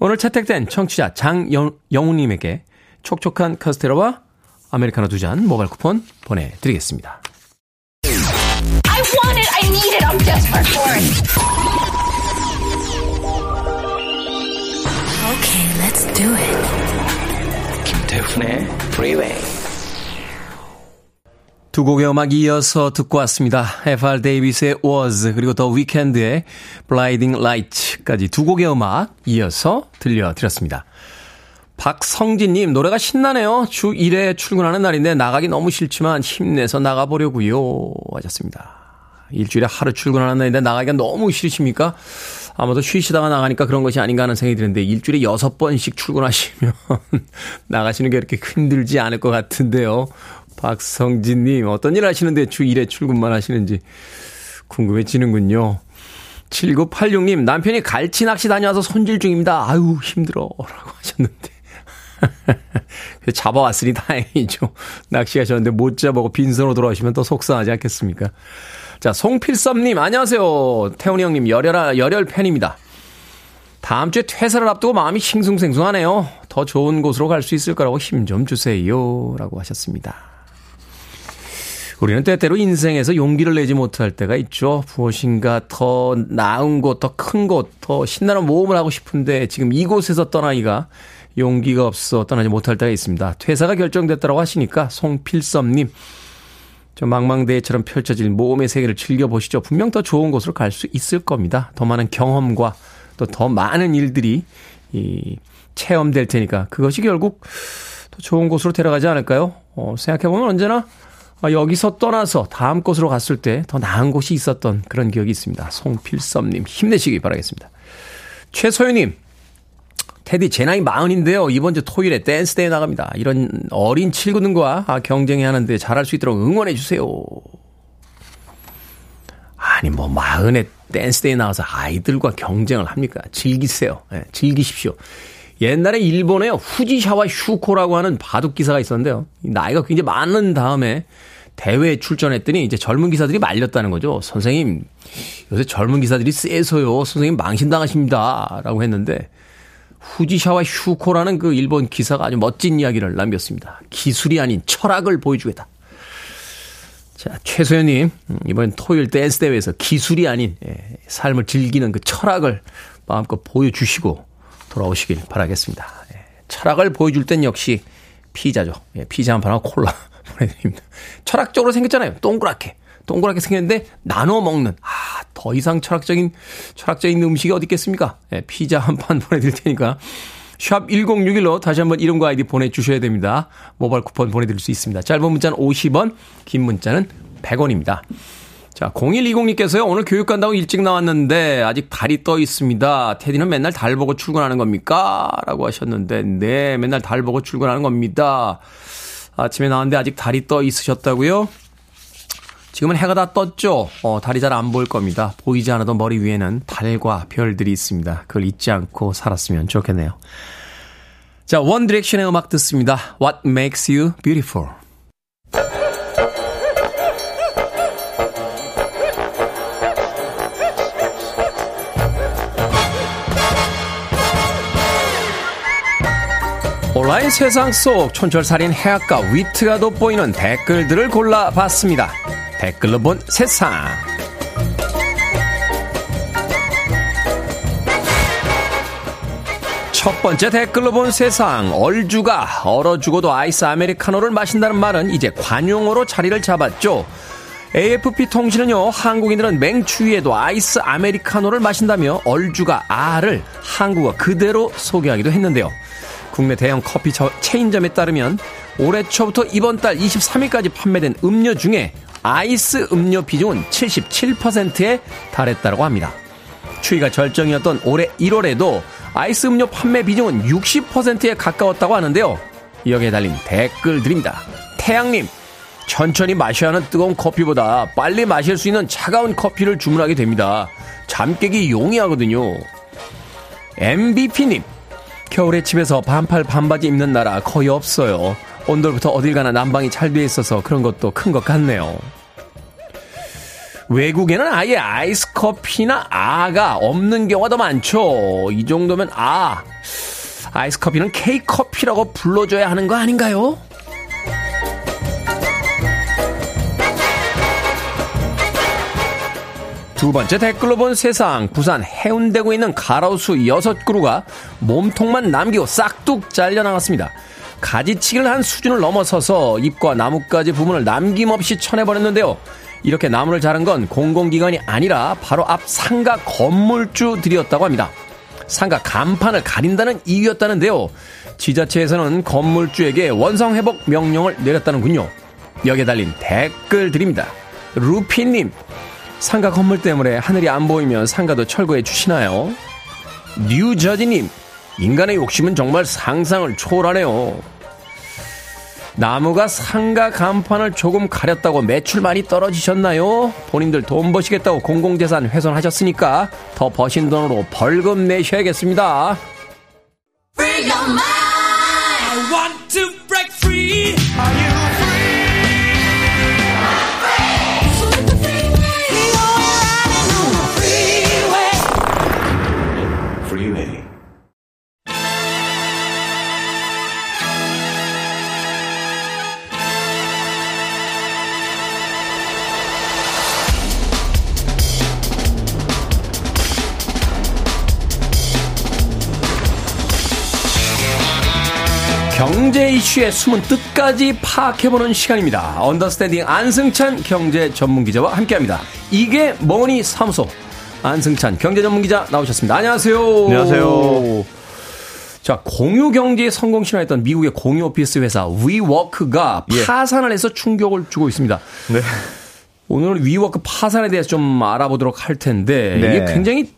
오늘 채택된 청취자 장영우님에게 촉촉한 카스테라와 아메리카노 두 잔 모바일 쿠폰 보내드리겠습니다. I want it, I need it, I'm desperate for it. Okay, let's do it. 김태훈의 Freeway. 두 곡의 음악 이어서 듣고 왔습니다. FR 데이비스의 Was 그리고 더 위켄드의 Blinding Light까지 두 곡의 음악 이어서 들려드렸습니다. 박성진님 노래가 신나네요. 주 1회 출근하는 날인데 나가기 너무 싫지만 힘내서 나가보려고요 하셨습니다. 일주일에 하루 출근하는 날인데 나가기가 너무 싫으십니까? 아마도 쉬시다가 나가니까 그런 것이 아닌가 하는 생각이 드는데 일주일에 여섯 번씩 출근하시면 나가시는 게 그렇게 힘들지 않을 것 같은데요. 박성진님, 어떤 일 하시는데 주 1회 출근만 하시는지 궁금해지는군요. 7986님, 남편이 갈치 낚시 다녀와서 손질 중입니다. 아유, 힘들어. 라고 하셨는데. 잡아왔으니 다행이죠. 낚시 하셨는데 못 잡아고 빈손으로 돌아오시면 또 속상하지 않겠습니까? 자, 송필섭님, 안녕하세요. 태훈이 형님, 열혈, 열혈 팬입니다. 다음 주에 퇴사를 앞두고 마음이 싱숭생숭하네요. 더 좋은 곳으로 갈 수 있을 거라고 힘 좀 주세요. 라고 하셨습니다. 우리는 때때로 인생에서 용기를 내지 못할 때가 있죠. 무엇인가 더 나은 곳, 더 큰 곳, 더 신나는 모험을 하고 싶은데 지금 이곳에서 떠나기가 용기가 없어 떠나지 못할 때가 있습니다. 퇴사가 결정됐다고 하시니까 송필섭님, 저 망망대해처럼 펼쳐질 모험의 세계를 즐겨보시죠. 분명 더 좋은 곳으로 갈 수 있을 겁니다. 더 많은 경험과 또 더 많은 일들이 이 체험될 테니까 그것이 결국 더 좋은 곳으로 데려가지 않을까요? 어, 생각해보면 언제나 아, 여기서 떠나서 다음 곳으로 갔을 때 더 나은 곳이 있었던 그런 기억이 있습니다. 송필섭님 힘내시기 바라겠습니다. 최소연님 테디 제 나이 마흔인데요. 이번 주 토요일에 댄스대회 나갑니다. 이런 어린 칠구들과 아, 경쟁해 하는데 잘할 수 있도록 응원해 주세요. 아니 뭐 마흔에 댄스대회 나와서 아이들과 경쟁을 합니까? 즐기세요. 네, 즐기십시오. 옛날에 일본에 후지샤와 슈코라고 하는 바둑 기사가 있었는데요. 나이가 굉장히 많은 다음에 대회에 출전했더니 이제 젊은 기사들이 말렸다는 거죠. 선생님, 요새 젊은 기사들이 세서요. 선생님 망신당하십니다. 라고 했는데 후지샤와 슈코라는 그 일본 기사가 아주 멋진 이야기를 남겼습니다. 기술이 아닌 철학을 보여주겠다. 자, 최소연님, 음, 이번 토요일 댄스 대회에서 기술이 아닌 예, 삶을 즐기는 그 철학을 마음껏 보여주시고 돌아오시길 바라겠습니다. 예, 철학을 보여줄 땐 역시 피자죠. 예, 피자 한 판하고 콜라 보내드립니다. 철학적으로 생겼잖아요. 동그랗게. 동그랗게 생겼는데 나눠 먹는 아, 더 이상 철학적인 철학적인 음식이 어디 있겠습니까? 예, 피자 한 판 보내드릴 테니까 샵 1061로 다시 한번 이름과 아이디 보내주셔야 됩니다. 모바일 쿠폰 보내드릴 수 있습니다. 짧은 문자는 50원, 긴 문자는 100원입니다. 자, 0120님께서요, 오늘 교육 간다고 일찍 나왔는데, 아직 달이 떠 있습니다. 테디는 맨날 달 보고 출근하는 겁니까? 라고 하셨는데, 네, 맨날 달 보고 출근하는 겁니다. 아침에 나왔는데 아직 달이 떠 있으셨다고요? 지금은 해가 다 떴죠? 어, 달이 잘 안 보일 겁니다. 보이지 않아도 머리 위에는 달과 별들이 있습니다. 그걸 잊지 않고 살았으면 좋겠네요. 자, 원 디렉션의 음악 듣습니다. What makes you beautiful? 온라인 세상 속 촌철살인 해학과 위트가 돋보이는 댓글들을 골라봤습니다. 댓글로 본 세상. 첫 번째 댓글로 본 세상. 얼죽아 얼어 죽어도 아이스 아메리카노를 마신다는 말은 이제 관용어로 자리를 잡았죠. AFP 통신은요, 한국인들은 맹추위에도 아이스 아메리카노를 마신다며 얼죽아를 한국어 그대로 소개하기도 했는데요. 국내 대형 커피 체인점에 따르면 올해 초부터 이번 달 23일까지 판매된 음료 중에 아이스 음료 비중은 77%에 달했다고 합니다. 추위가 절정이었던 올해 1월에도 아이스 음료 판매 비중은 60%에 가까웠다고 하는데요. 여기에 달린 댓글들입니다. 태양님, 천천히 마셔야 하는 뜨거운 커피보다 빨리 마실 수 있는 차가운 커피를 주문하게 됩니다. 잠 깨기 용이하거든요. MBP님, 겨울에 집에서 반팔 반바지 입는 나라 거의 없어요. 온돌부터 어딜 가나 난방이 잘 돼 있어서 그런 것도 큰 것 같네요. 외국에는 아예 아이스 커피나 아가 없는 경우가 더 많죠. 이 정도면 아, 아이스 커피는 K 커피라고 불러줘야 하는 거 아닌가요? 두 번째 댓글로 본 세상 부산 해운대구에 있는 가라우스 여섯 그루가 몸통만 남기고 싹둑 잘려 나갔습니다. 가지치기를 한 수준을 넘어서서 잎과 나뭇가지 부분을 남김없이 쳐내버렸는데요. 이렇게 나무를 자른 건 공공기관이 아니라 바로 앞 상가 건물주들이었다고 합니다. 상가 간판을 가린다는 이유였다는데요. 지자체에서는 건물주에게 원상회복 명령을 내렸다는군요. 여기에 달린 댓글 드립니다. 루피님, 상가 건물 때문에 하늘이 안 보이면 상가도 철거해 주시나요? 뉴저지님, 인간의 욕심은 정말 상상을 초월하네요. 나무가 상가 간판을 조금 가렸다고 매출 많이 떨어지셨나요? 본인들 돈 버시겠다고 공공재산 훼손하셨으니까 더 버신 돈으로 벌금 내셔야겠습니다. 경제 이슈의 숨은 뜻까지 파악해보는 시간입니다. 언더스탠딩 안승찬 경제 전문 기자와 함께합니다. 이게 머니 사무소 안승찬 경제 전문 기자 나오셨습니다. 안녕하세요. 안녕하세요. 자, 공유 경제의 성공 신화였던 미국의 공유 오피스 회사 위워크가 예. 파산을 해서 충격을 주고 있습니다. 네. 오늘 위워크 파산에 대해서 좀 알아보도록 할 텐데 네. 이게 굉장히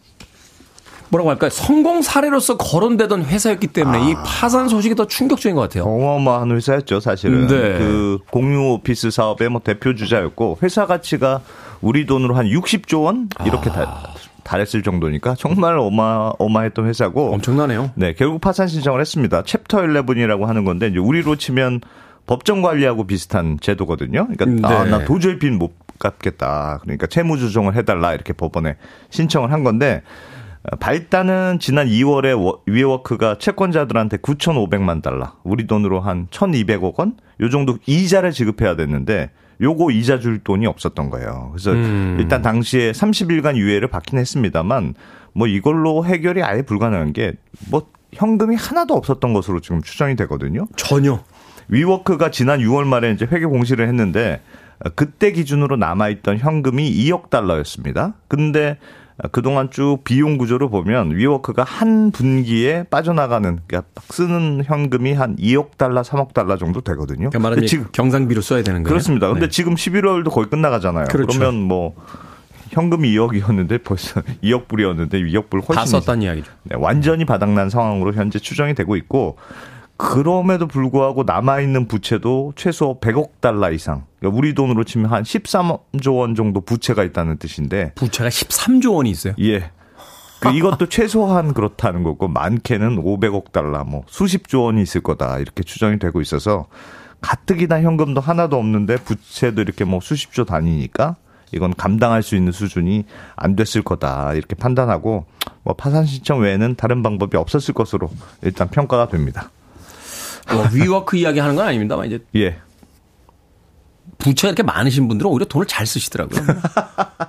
뭐라고 할까요? 성공 사례로서 거론되던 회사였기 때문에 이 파산 소식이 더 충격적인 것 같아요. 어마어마한 회사였죠, 사실은. 네. 그 공유 오피스 사업의 뭐 대표 주자였고 회사 가치가 우리 돈으로 한 60조 원 이렇게 다, 달했을 정도니까 정말 어마 어마했던 회사고. 엄청나네요. 네, 결국 파산 신청을 했습니다. 챕터 11이라고 하는 건데 이제 우리로 치면 법정 관리하고 비슷한 제도거든요. 그러니까 아, 네. 나 도저히 빚 못 갚겠다. 그러니까 채무 조정을 해달라 이렇게 법원에 신청을 한 건데 어, 발단은 지난 2월에 워- 위워크가 채권자들한테 9,500만 달러, 우리 돈으로 한 1,200억 원, 요 정도 이자를 지급해야 됐는데 요거 이자 줄 돈이 없었던 거예요. 그래서 음. 일단 당시에 30일간 유예를 받긴 했습니다만 뭐 이걸로 해결이 아예 불가능한 게뭐 현금이 하나도 없었던 것으로 지금 추정이 되거든요. 전혀. 위워크가 지난 6월 말에 이제 회계 공시를 했는데 어, 그때 기준으로 남아있던 현금이 2억 달러였습니다. 근데 어, 그동안 쭉 비용 구조를 보면 위워크가 한 분기에 빠져나가는 그러니까 쓰는 현금이 한 2억 달러, 3억 달러 정도 되거든요. 그러니까 지금 경상비로 써야 되는 거예요. 그렇습니다. 근데 네. 지금 11월도 거의 끝나가잖아요. 그 그렇죠. 러면 뭐 현금이 2억이었는데 벌써 2억 불이었는데 2억 불 훨씬 다 썼다는 이야기죠. 네, 완전히 바닥난 상황으로 현재 추정이 되고 있고 그럼에도 불구하고 남아있는 부채도 최소 100억 달러 이상 그러니까 우리 돈으로 치면 한 13조 원 정도 부채가 있다는 뜻인데 부채가 13조 원이 있어요. 예. 그 이것도 최소한 그렇다는 거고 많게는 500억 달러 뭐 수십조 원이 있을 거다 이렇게 추정이 되고 있어서 가뜩이나 현금도 하나도 없는데 부채도 이렇게 뭐 수십조 단위니까 이건 감당할 수 있는 수준이 안 됐을 거다 이렇게 판단하고 뭐 파산 신청 외에는 다른 방법이 없었을 것으로 일단 평가가 됩니다. 뭐 위워크 이야기 하는 건 아닙니다만 이제 예. 부채가 이렇게 많으신 분들은 오히려 돈을 잘 쓰시더라고요.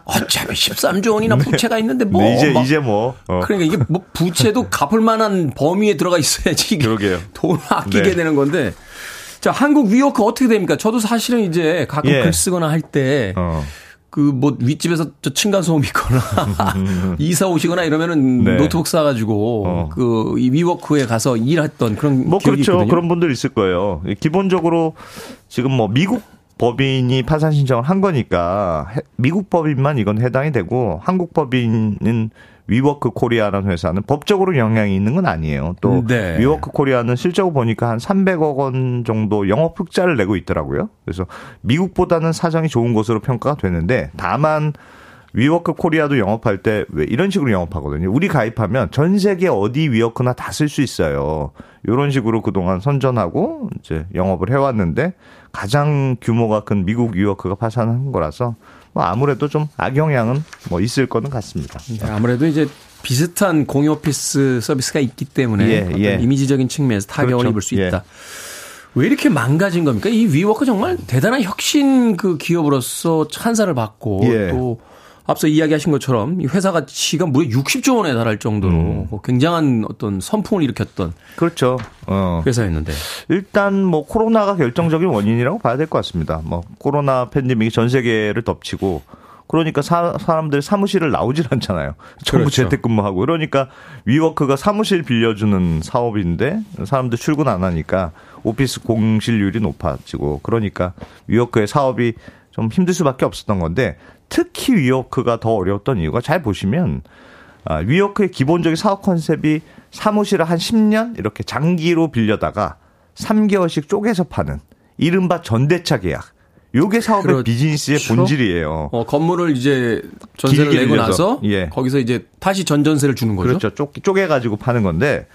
어차피 13조 원이나 부채가 있는데 뭐. 네, 이제 막 이제 뭐 어. 그러니까 이게 뭐 부채도 갚을 만한 범위에 들어가 있어야지 그러게요. 돈을 아끼게 네. 되는 건데. 자, 한국 위워크 어떻게 됩니까? 저도 사실은 이제 가끔 예. 글 쓰거나 할때 어. 그뭐 윗집에서 저 층간 소음 있거나 이사 오시거나 이러면은 네. 노트북 사가지고 어. 그이 위워크에 가서 일했던 그런 뭐 그렇죠. 있거든요. 그런 분들 있을 거예요. 기본적으로 지금 뭐 미국 법인이 파산 신청을 한 거니까 해- 미국 법인만 이건 해당이 되고 한국 법인은 위워크 코리아라는 회사는 법적으로 영향이 있는 건 아니에요. 또 네. 위워크 코리아는 실적을 보니까 한 300억 원 정도 영업 흑자를 내고 있더라고요. 그래서 미국보다는 사정이 좋은 것으로 평가가 되는데 다만 위워크 코리아도 영업할 때 왜 이런 식으로 영업하거든요. 우리 가입하면 전 세계 어디 위워크나 다 쓸 수 있어요. 이런 식으로 그동안 선전하고 이제 영업을 해왔는데 가장 규모가 큰 미국 위워크가 파산한 거라서 뭐 아무래도 좀 악영향은 뭐 있을 거는 같습니다. 네, 아무래도 이제 비슷한 공유 오피스 서비스가 있기 때문에 예, 어떤 예. 이미지적인 측면에서 타격을 그렇죠. 입을 수 예. 있다. 왜 이렇게 망가진 겁니까? 이 위워크 정말 대단한 혁신 그 기업으로서 찬사를 받고 예. 또 앞서 이야기하신 것처럼 이 회사 가치가 무려 60조 원에 달할 정도로 음. 뭐 굉장한 어떤 선풍을 일으켰던 그렇죠. 어. 회사였는데 일단 뭐 코로나가 결정적인 원인이라고 봐야 될 것 같습니다. 뭐 코로나 팬데믹이 전 세계를 덮치고 그러니까 사, 사람들이 사무실을 나오질 않잖아요. 전부 그렇죠. 재택근무하고 그러니까 위워크가 사무실 빌려주는 사업인데 사람들 출근 안 하니까 오피스 공실률이 높아지고 그러니까 위워크의 사업이 좀 힘들 수밖에 없었던 건데 특히 위워크가 더 어려웠던 이유가 잘 보시면 아, 위워크의 기본적인 사업 컨셉이 사무실을 한 10년 이렇게 장기로 빌려다가 3개월씩 쪼개서 파는 이른바 전대차 계약. 요게 사업의 그렇죠. 비즈니스의 본질이에요. 어, 건물을 이제 전세를 내고 빌려서. 나서 예. 거기서 이제 다시 전전세를 주는 거죠. 그렇죠. 쪼, 쪼개가지고 파는 건데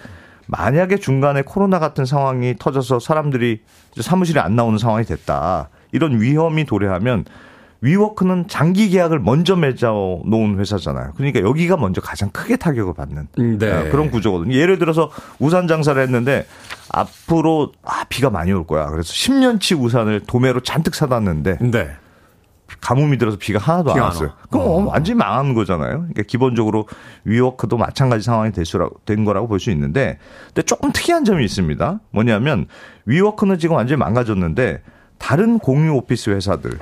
만약에 중간에 코로나 같은 상황이 터져서 사람들이 사무실에 안 나오는 상황이 됐다. 이런 위험이 도래하면 위워크는 장기 계약을 먼저 맺어 놓은 회사잖아요. 그러니까 여기가 먼저 가장 크게 타격을 받는 음, 네. 아, 그런 구조거든요. 예를 들어서 우산 장사를 했는데 앞으로 아 비가 많이 올 거야. 그래서 10년치 우산을 도매로 잔뜩 사놨는데 네. 가뭄이 들어서 비가 하나도 안 비가 안 왔어요. 와. 그럼 어. 완전히 망한 거잖아요. 그러니까 기본적으로 위워크도 마찬가지 상황이 될 수라, 된 거라고 볼 수 있는데, 근데 조금 특이한 점이 있습니다. 뭐냐면 위워크는 지금 완전히 망가졌는데 다른 공유 오피스 회사들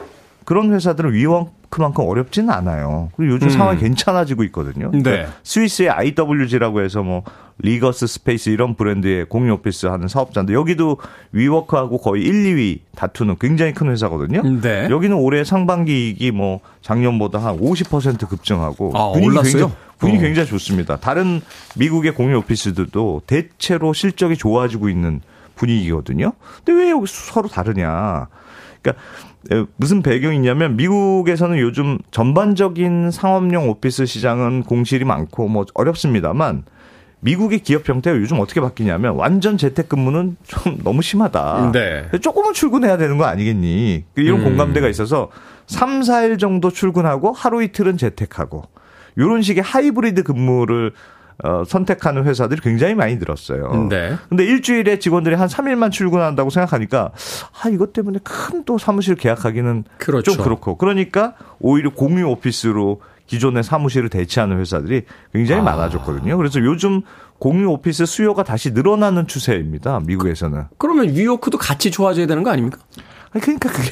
그런 회사들은 위워크만큼 어렵지는 않아요. 그리고 요즘 음. 상황이 괜찮아지고 있거든요. 네. 그러니까 스위스의 IWG라고 해서 뭐 리거스 스페이스 이런 브랜드의 공유 오피스 하는 사업자인데 여기도 위워크하고 거의 1, 2위 다투는 굉장히 큰 회사거든요. 네. 여기는 올해 상반기 이익이 뭐 작년보다 한 50% 급증하고 아, 분위기 올랐어요? 굉장히, 분위기 어. 굉장히 좋습니다. 다른 미국의 공유 오피스들도 대체로 실적이 좋아지고 있는 분위기거든요. 근데 왜 여기 서로 다르냐? 그러니까 에, 무슨 배경이 있냐면 미국에서는 요즘 전반적인 상업용 오피스 시장은 공실이 많고 뭐 어렵습니다만 미국의 기업 형태가 요즘 어떻게 바뀌냐면 완전 재택근무는 좀 너무 심하다. 네. 조금은 출근해야 되는 거 아니겠니? 이런 음. 공감대가 있어서 3, 4일 정도 출근하고 하루 이틀은 재택하고 이런 식의 하이브리드 근무를 어, 선택하는 회사들이 굉장히 많이 늘었어요. 네. 근데 일주일에 직원들이 한 3일만 출근한다고 생각하니까 아 이것 때문에 큰 또 사무실 계약하기는 그렇죠. 좀 그렇고 그러니까 오히려 공유 오피스로 기존의 사무실을 대체하는 회사들이 굉장히 아. 많아졌거든요. 그래서 요즘 공유 오피스 수요가 다시 늘어나는 추세입니다. 미국에서는. 그러면 위워크도 같이 좋아져야 되는 거 아닙니까? 아니, 그러니까 그게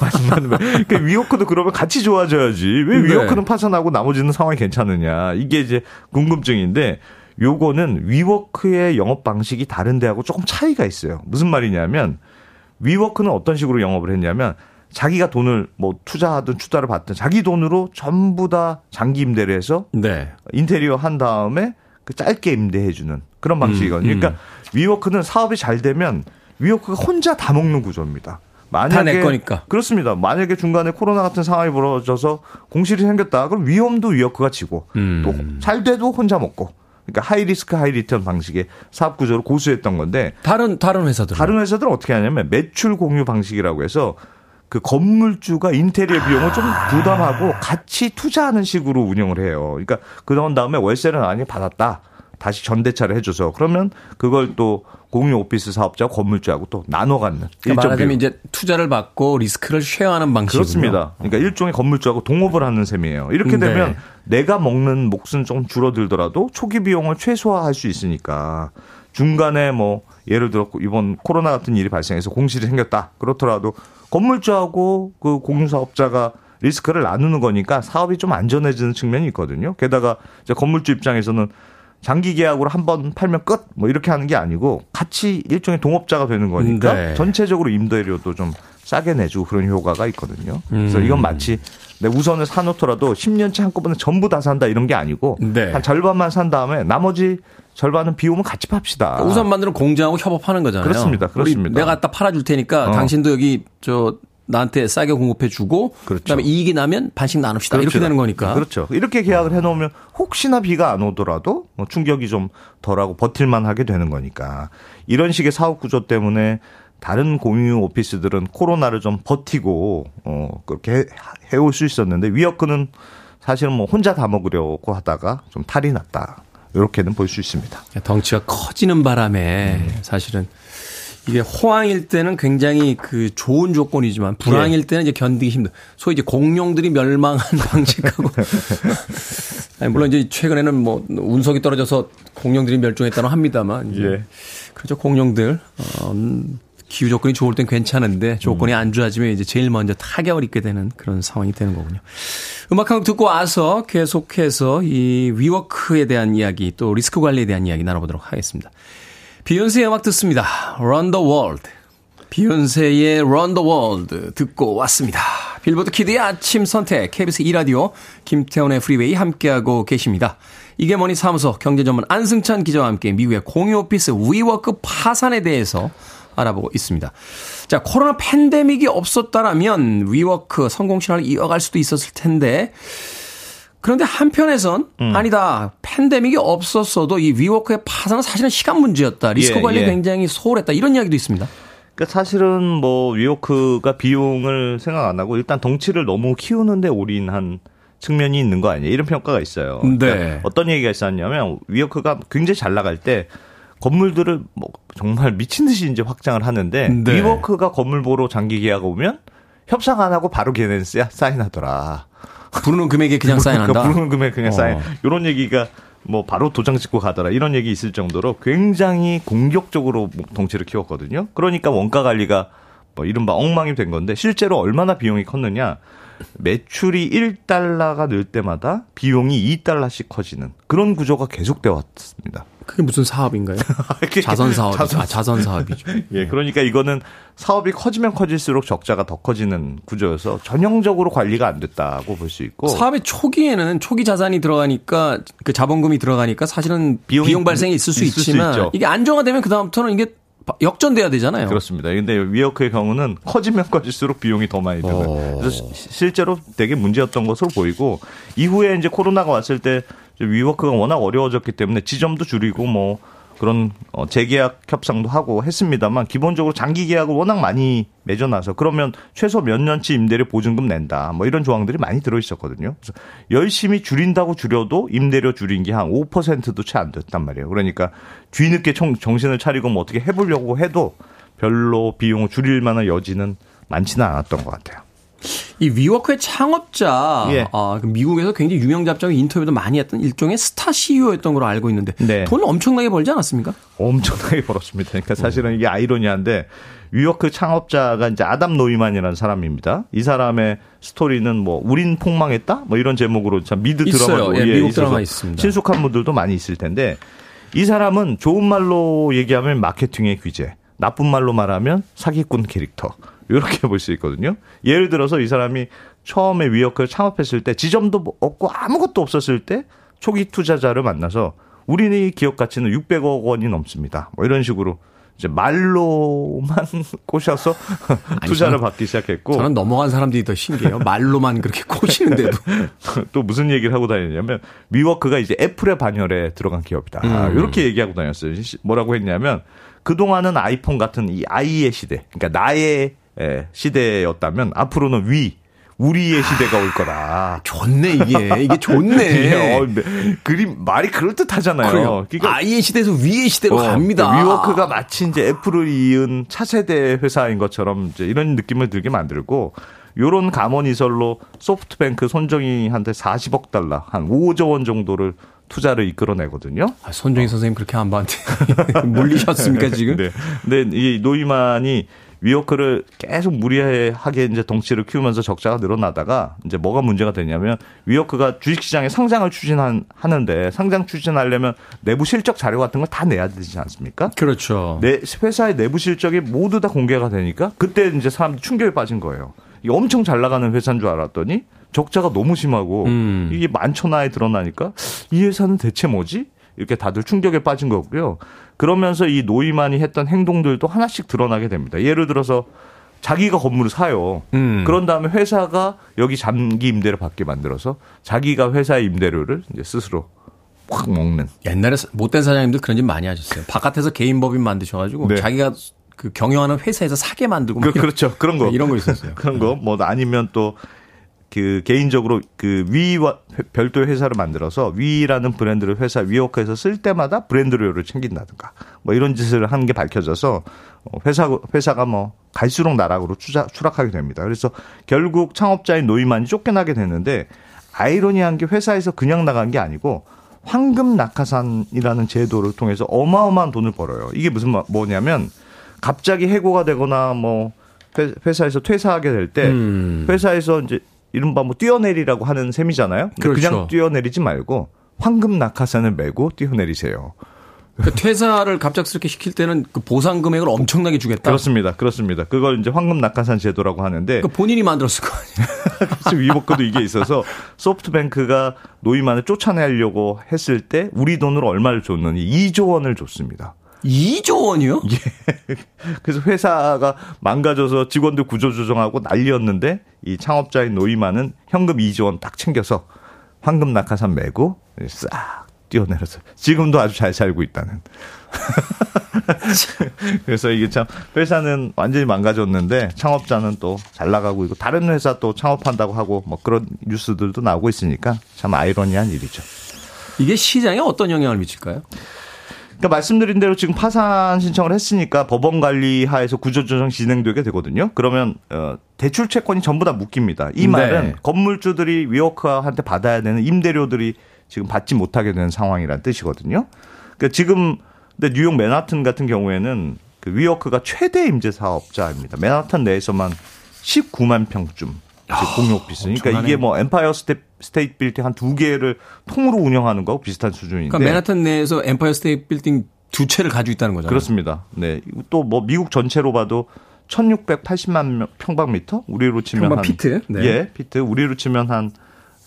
맞는. 그러니까 위워크도 그러면 같이 좋아져야지. 왜 네. 위워크는 파산하고 나머지는 상황이 괜찮느냐. 이게 이제 궁금증인데 요거는 위워크의 영업 방식이 다른 데하고 조금 차이가 있어요. 무슨 말이냐면 위워크는 어떤 식으로 영업을 했냐면 자기가 돈을 뭐 투자하든 투자를 받든 자기 돈으로 전부 다 장기 임대를 해서 네. 인테리어 한 다음에 그 짧게 임대해주는 그런 방식이거든요. 음, 음. 그러니까 위워크는 사업이 잘 되면 위워크가 혼자 다 먹는 구조입니다. 다내 거니까. 그렇습니다. 만약에 중간에 코로나 같은 상황이 벌어져서 공실이 생겼다. 그럼 위험도 위워크가 지고 음. 또잘 돼도 혼자 먹고. 그러니까 high risk high return 방식의 사업 구조를 고수했던 건데 다른 다른 회사들. 다른 회사들은 어떻게 하냐면 매출 공유 방식이라고 해서 그 건물주가 인테리어 비용을 좀 부담하고 같이 투자하는 식으로 운영을 해요. 그러니까 그런 다음에 월세를 많이 받았다. 다시 전대차를 해줘서 그러면 그걸 또 공유 오피스 사업자 건물주하고 또 나눠 갖는 그러니까 말하자면. 이제 투자를 받고 리스크를 쉐어하는 방식이군요. 그렇습니다. 그러니까 일종의 건물주하고 동업을 하는 셈이에요. 이렇게 네. 되면 내가 먹는 몫은 좀 줄어들더라도 초기 비용을 최소화할 수 있으니까 중간에 뭐 예를 들어 이번 코로나 같은 일이 발생해서 공실이 생겼다. 그렇더라도 건물주하고 그 공유 사업자가 리스크를 나누는 거니까 사업이 좀 안전해지는 측면이 있거든요. 게다가 이제 건물주 입장에서는 장기 계약으로 한 번 팔면 끝 뭐 이렇게 하는 게 아니고 같이 일종의 동업자가 되는 거니까 네. 전체적으로 임대료도 좀 싸게 내주고 그런 효과가 있거든요. 그래서 음. 이건 마치 내 우선을 사놓더라도 10년째 한꺼번에 전부 다 산다 이런 게 아니고 네. 한 절반만 산 다음에 나머지 절반은 비용은 같이 팝시다. 그러니까 우선 만드는 공장하고 협업하는 거잖아요. 그렇습니다. 그렇습니다. 내가 갖다 팔아줄 테니까 어. 당신도 여기 저 나한테 싸게 공급해 주고 그렇죠. 그다음에 이익이 나면 반씩 나눕시다. 이렇게 그렇죠. 되는 거니까. 그렇죠. 이렇게 계약을 해놓으면 혹시나 비가 안 오더라도 뭐 충격이 좀 덜하고 버틸만 하게 되는 거니까 이런 식의 사업 구조 때문에 다른 공유 오피스들은 코로나를 좀 버티고 어 그렇게 해- 해올 수 있었는데 위어크는 사실은 뭐 혼자 다 먹으려고 하다가 좀 탈이 났다. 이렇게는 볼 수 있습니다. 덩치가 커지는 바람에 사실은 이게 호황일 때는 굉장히 그 좋은 조건이지만 불황일 때는 이제 견디기 힘들. 소위 이제 공룡들이 멸망한 방식하고. 아니, 물론 이제 최근에는 뭐 운석이 떨어져서 공룡들이 멸종했다는 합니다만. 이제 예. 그렇죠. 공룡들. 어, 음, 기후 조건이 좋을 땐 괜찮은데 조건이 안 좋아지면 이제 제일 먼저 타격을 입게 되는 그런 상황이 되는 거군요. 음악 한 곡 듣고 와서 계속해서 이 위워크에 대한 이야기 또 리스크 관리에 대한 이야기 나눠보도록 하겠습니다. 비욘세의 음악 듣습니다. Run the World. 비욘세의 Run the World 듣고 왔습니다. 빌보드 키드의 아침 선택 KBS 2라디오 김태훈의 프리웨이 함께하고 계십니다. 이게 머니 사무소 경제전문 안승찬 기자와 함께 미국의 공유 오피스 위워크 파산에 대해서 알아보고 있습니다. 자, 코로나 팬데믹이 없었다라면 위워크 성공 신화를 이어갈 수도 있었을 텐데 그런데 한편에선 아니다. 팬데믹이 없었어도 이 위워크의 파산은 사실은 시간 문제였다. 리스크 예, 관리 예. 굉장히 소홀했다. 이런 이야기도 있습니다. 그러니까 사실은 뭐 위워크가 비용을 생각 안 하고 일단 덩치를 너무 키우는데 올인한 측면이 있는 거 아니에요? 이런 평가가 있어요. 네. 그러니까 어떤 얘기가 있었냐면 위워크가 굉장히 잘 나갈 때 건물들을 뭐 정말 미친 듯이 이제 확장을 하는데 네. 위워크가 건물 보러 장기 계약 오면 협상 안 하고 바로 걔네는 사인하더라. 부르는 금액에 그냥 사인한다. 부르는 금액 그냥 어. 사인. 이런 얘기가 뭐 바로 도장 찍고 가더라 이런 얘기 있을 정도로 굉장히 공격적으로 덩치를 키웠거든요. 그러니까 원가 관리가 뭐 이른바 엉망이 된 건데 실제로 얼마나 비용이 컸느냐. 매출이 1달러가 늘 때마다 비용이 2달러씩 커지는 그런 구조가 계속되어 왔습니다. 그게 무슨 사업인가요? 자선 사업. 자선. 아, 자선 사업이죠. 예, 그러니까 이거는 사업이 커지면 커질수록 적자가 더 커지는 구조여서 전형적으로 관리가 안 됐다고 볼 수 있고 사업의 초기에는 초기 자산이 들어가니까 그 자본금이 들어가니까 사실은 비용 발생이 있을 수 있을 있지만 수 이게 안정화되면 그 다음부터는 이게 역전돼야 되잖아요. 그렇습니다. 근데 위워크의 경우는 커지면 커질수록 비용이 더 많이 들어요. 어. 그래서 실제로 되게 문제였던 것으로 보이고 이후에 이제 코로나가 왔을 때 위워크가 워낙 어려워졌기 때문에 지점도 줄이고 뭐 그런 어 재계약 협상도 하고 했습니다만 기본적으로 장기 계약을 워낙 많이 맺어놔서 그러면 최소 몇 년치 임대료 보증금 낸다 뭐 이런 조항들이 많이 들어 있었거든요. 그래서 열심히 줄인다고 줄여도 임대료 줄인 게 한 5%도 채 안 됐단 말이에요. 그러니까 뒤늦게 정신을 차리고 뭐 어떻게 해보려고 해도 별로 비용을 줄일 만한 여지는 많지는 않았던 것 같아요. 이 위워크의 창업자, 예. 아, 그 미국에서 굉장히 유명 잡자와 인터뷰도 많이 했던 일종의 스타 CEO였던 걸로 알고 있는데 네. 돈을 엄청나게 벌지 않았습니까? 엄청나게 벌었습니다. 그러니까 사실은 이게 아이러니한데 위워크 창업자가 이제 아담 노이만이라는 사람입니다. 이 사람의 스토리는 뭐 우린 폭망했다 뭐 이런 제목으로 참 미드 드라마도 예, 미국 드라마 있습니다. 친숙한 분들도 많이 있을 텐데 이 사람은 좋은 말로 얘기하면 마케팅의 귀재, 나쁜 말로 말하면 사기꾼 캐릭터. 이렇게 볼 수 있거든요. 예를 들어서 이 사람이 처음에 위워크를 창업했을 때 지점도 없고 아무것도 없었을 때 초기 투자자를 만나서 우리의 기업 가치는 600억 원이 넘습니다. 뭐 이런 식으로 이제 말로만 꼬셔서 투자를 저는, 받기 시작했고 저는 넘어간 사람들이 더 신기해요. 말로만 그렇게 꼬시는데도 또 무슨 얘기를 하고 다니냐면 위워크가 이제 애플의 반열에 들어간 기업이다. 음. 이렇게 얘기하고 다녔어요. 뭐라고 했냐면 그동안은 아이폰 같은 이 아이의 시대, 그러니까 나의 예, 시대였다면 앞으로는 위 우리의 시대가 올 거다. 좋네 이게 이게 좋네. 어, 그림 말이 그럴 듯하잖아요. 그러니까 아이의 시대에서 위의 시대로 어, 갑니다. 위워크가 마치 이제 애플을 이은 차세대 회사인 것처럼 이제 이런 느낌을 들게 만들고 요런 감언이설로 소프트뱅크 손정희한테 40억 달러 한 5조 원 정도를 투자를 이끌어내거든요. 아, 손정희 어. 선생님 그렇게 한번한테 물리셨습니까 지금? 네. 근데 이 노이만이 위워크를 계속 무리하게 이제 덩치를 키우면서 적자가 늘어나다가 이제 뭐가 문제가 되냐면 위워크가 주식시장에 상장을 추진하는데 상장 추진하려면 내부 실적 자료 같은 걸 다 내야 되지 않습니까? 그렇죠. 내 회사의 내부 실적이 모두 다 공개가 되니까 그때 이제 사람들이 충격에 빠진 거예요. 이게 엄청 잘 나가는 회사인 줄 알았더니 적자가 너무 심하고 음. 이게 만천하에 드러나니까 이 회사는 대체 뭐지? 이렇게 다들 충격에 빠진 거고요. 그러면서 이 노이만이 했던 행동들도 하나씩 드러나게 됩니다. 예를 들어서 자기가 건물을 사요. 음. 그런 다음에 회사가 여기 장기 임대를 받게 만들어서 자기가 회사의 임대료를 이제 스스로 확 먹는. 옛날에 못된 사장님들 그런 짓 많이 하셨어요. 바깥에서 개인 법인 만드셔가지고 네. 자기가 그 경영하는 회사에서 사게 만들고 그, 렇죠 그런 거 이런 거 있었어요. 그런 거 뭐 아니면 또 그 개인적으로 그 위와 별도의 회사를 만들어서 위라는 브랜드를 회사 위워크에서 쓸 때마다 브랜드료를 챙긴다든가 뭐 이런 짓을 하는 게 밝혀져서 어, 회사 회사가 뭐 갈수록 나락으로 추락, 추락하게 됩니다. 그래서 결국 창업자인 노이만이 쫓겨나게 되는데 아이러니한 게 회사에서 그냥 나간 게 아니고 황금 낙하산이라는 제도를 통해서 어마어마한 돈을 벌어요. 이게 무슨 뭐냐면 갑자기 해고가 되거나 뭐 회사에서 퇴사하게 될때 음. 회사에서 이제 이른바 뭐 뛰어내리라고 하는 셈이잖아요. 그렇죠. 그냥 뛰어내리지 말고 황금 낙하산을 메고 뛰어내리세요. 그 퇴사를 갑작스럽게 시킬 때는 그 보상 금액을 엄청나게 주겠다. 그렇습니다. 그렇습니다. 그걸 이제 황금 낙하산 제도라고 하는데 그 본인이 만들었을 거 아니에요. 지금 위복과도 이게 있어서 소프트뱅크가 노이만을 쫓아내려고 했을 때 우리 돈으로 얼마를 줬느니 2조 원을 줬습니다. 2조 원이요? 예. 그래서 회사가 망가져서 직원들 구조조정하고 난리였는데 이 창업자인 노이만은 현금 2조 원 딱 챙겨서 황금 낙하산 메고 싹 뛰어내려서 지금도 아주 잘 살고 있다는. 그래서 이게 참 회사는 완전히 망가졌는데 창업자는 또 잘 나가고 있고 다른 회사 또 창업한다고 하고 뭐 그런 뉴스들도 나오고 있으니까 참 아이러니한 일이죠. 이게 시장에 어떤 영향을 미칠까요? 그러니까 말씀드린 대로 지금 파산 신청을 했으니까 법원 관리 하에서 구조조정 진행되게 되거든요. 그러면 어, 대출 채권이 전부 다 묶입니다. 이 말은 네. 건물주들이 위워커한테 받아야 되는 임대료들이 지금 받지 못하게 되는 상황이라는 뜻이거든요. 그러니까 지금 근데 뉴욕 맨하튼 같은 경우에는 그 위워크가 최대 임대 사업자입니다. 맨하탄 내에서만 19만 평쯤 공유 오피스. 그러니까 엄청나네. 이게 뭐 엠파이어 스테, 스테이트 빌딩 한 두 개를 통으로 운영하는 거하고 비슷한 수준인데. 그러니까 맨하탄 내에서 엠파이어 스테이트 빌딩 두 채를 가지고 있다는 거잖아요. 그렇습니다. 네. 또 뭐 미국 전체로 봐도 1680만 평방미터? 우리로 치면 평방 한 피트? 네. 예, 피트. 우리로 치면 한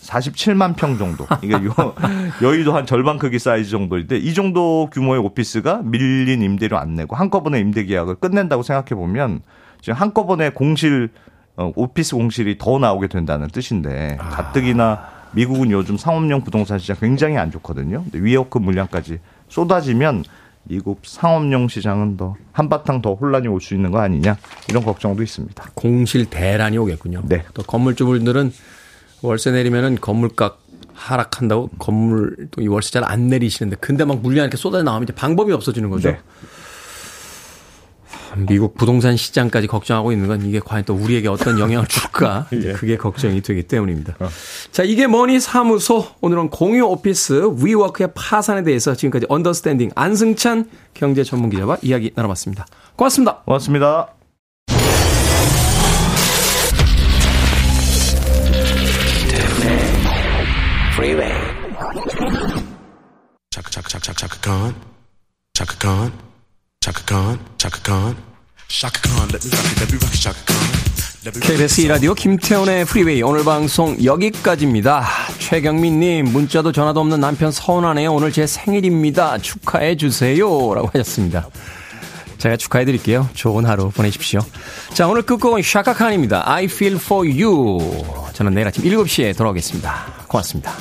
47만 평 정도. 이게 요 여의도 한 절반 크기 사이즈 정도인데 이 정도 규모의 오피스가 밀린 임대료 안 내고 한꺼번에 임대 계약을 끝낸다고 생각해 보면 지금 한꺼번에 공실 어, 오피스 공실이 더 나오게 된다는 뜻인데 아. 가뜩이나 미국은 요즘 상업용 부동산 시장 굉장히 안 좋거든요. 위워크 물량까지 쏟아지면 미국 상업용 시장은 더 한바탕 더 혼란이 올 수 있는 거 아니냐 이런 걱정도 있습니다. 공실 대란이 오겠군요. 네. 또 건물주분들은 월세 내리면은 건물값 하락한다고 건물 또 이 월세 잘 안 내리시는데 근데 막 물량 이렇게 쏟아져 나오면 이제 방법이 없어지는 거죠. 네. 미국 부동산 시장까지 걱정하고 있는 건 이게 과연 또 우리에게 어떤 영향을 줄까? 이제 그게 걱정이 되기 때문입니다. 자, 이게 머니 사무소. 오늘은 공유 오피스 위워크의 파산에 대해서 지금까지 언더스탠딩 안승찬 경제 전문 기자와 이야기 나눠봤습니다. 고맙습니다. 고맙습니다. Chaka chaka chaka chaka chaka Khan. Chaka Khan. KBS 2라디오 김태훈의 프리웨이 오늘 방송 여기까지입니다. 최경민님 문자도 전화도 없는 남편 서운하네요. 오늘 제 생일입니다. 축하해 주세요. 라고 하셨습니다. 제가 축하해 드릴게요. 좋은 하루 보내십시오. 자 오늘 끝곡은 샤카칸입니다. I feel for you. 저는 내일 아침 7시에 돌아오겠습니다. 고맙습니다.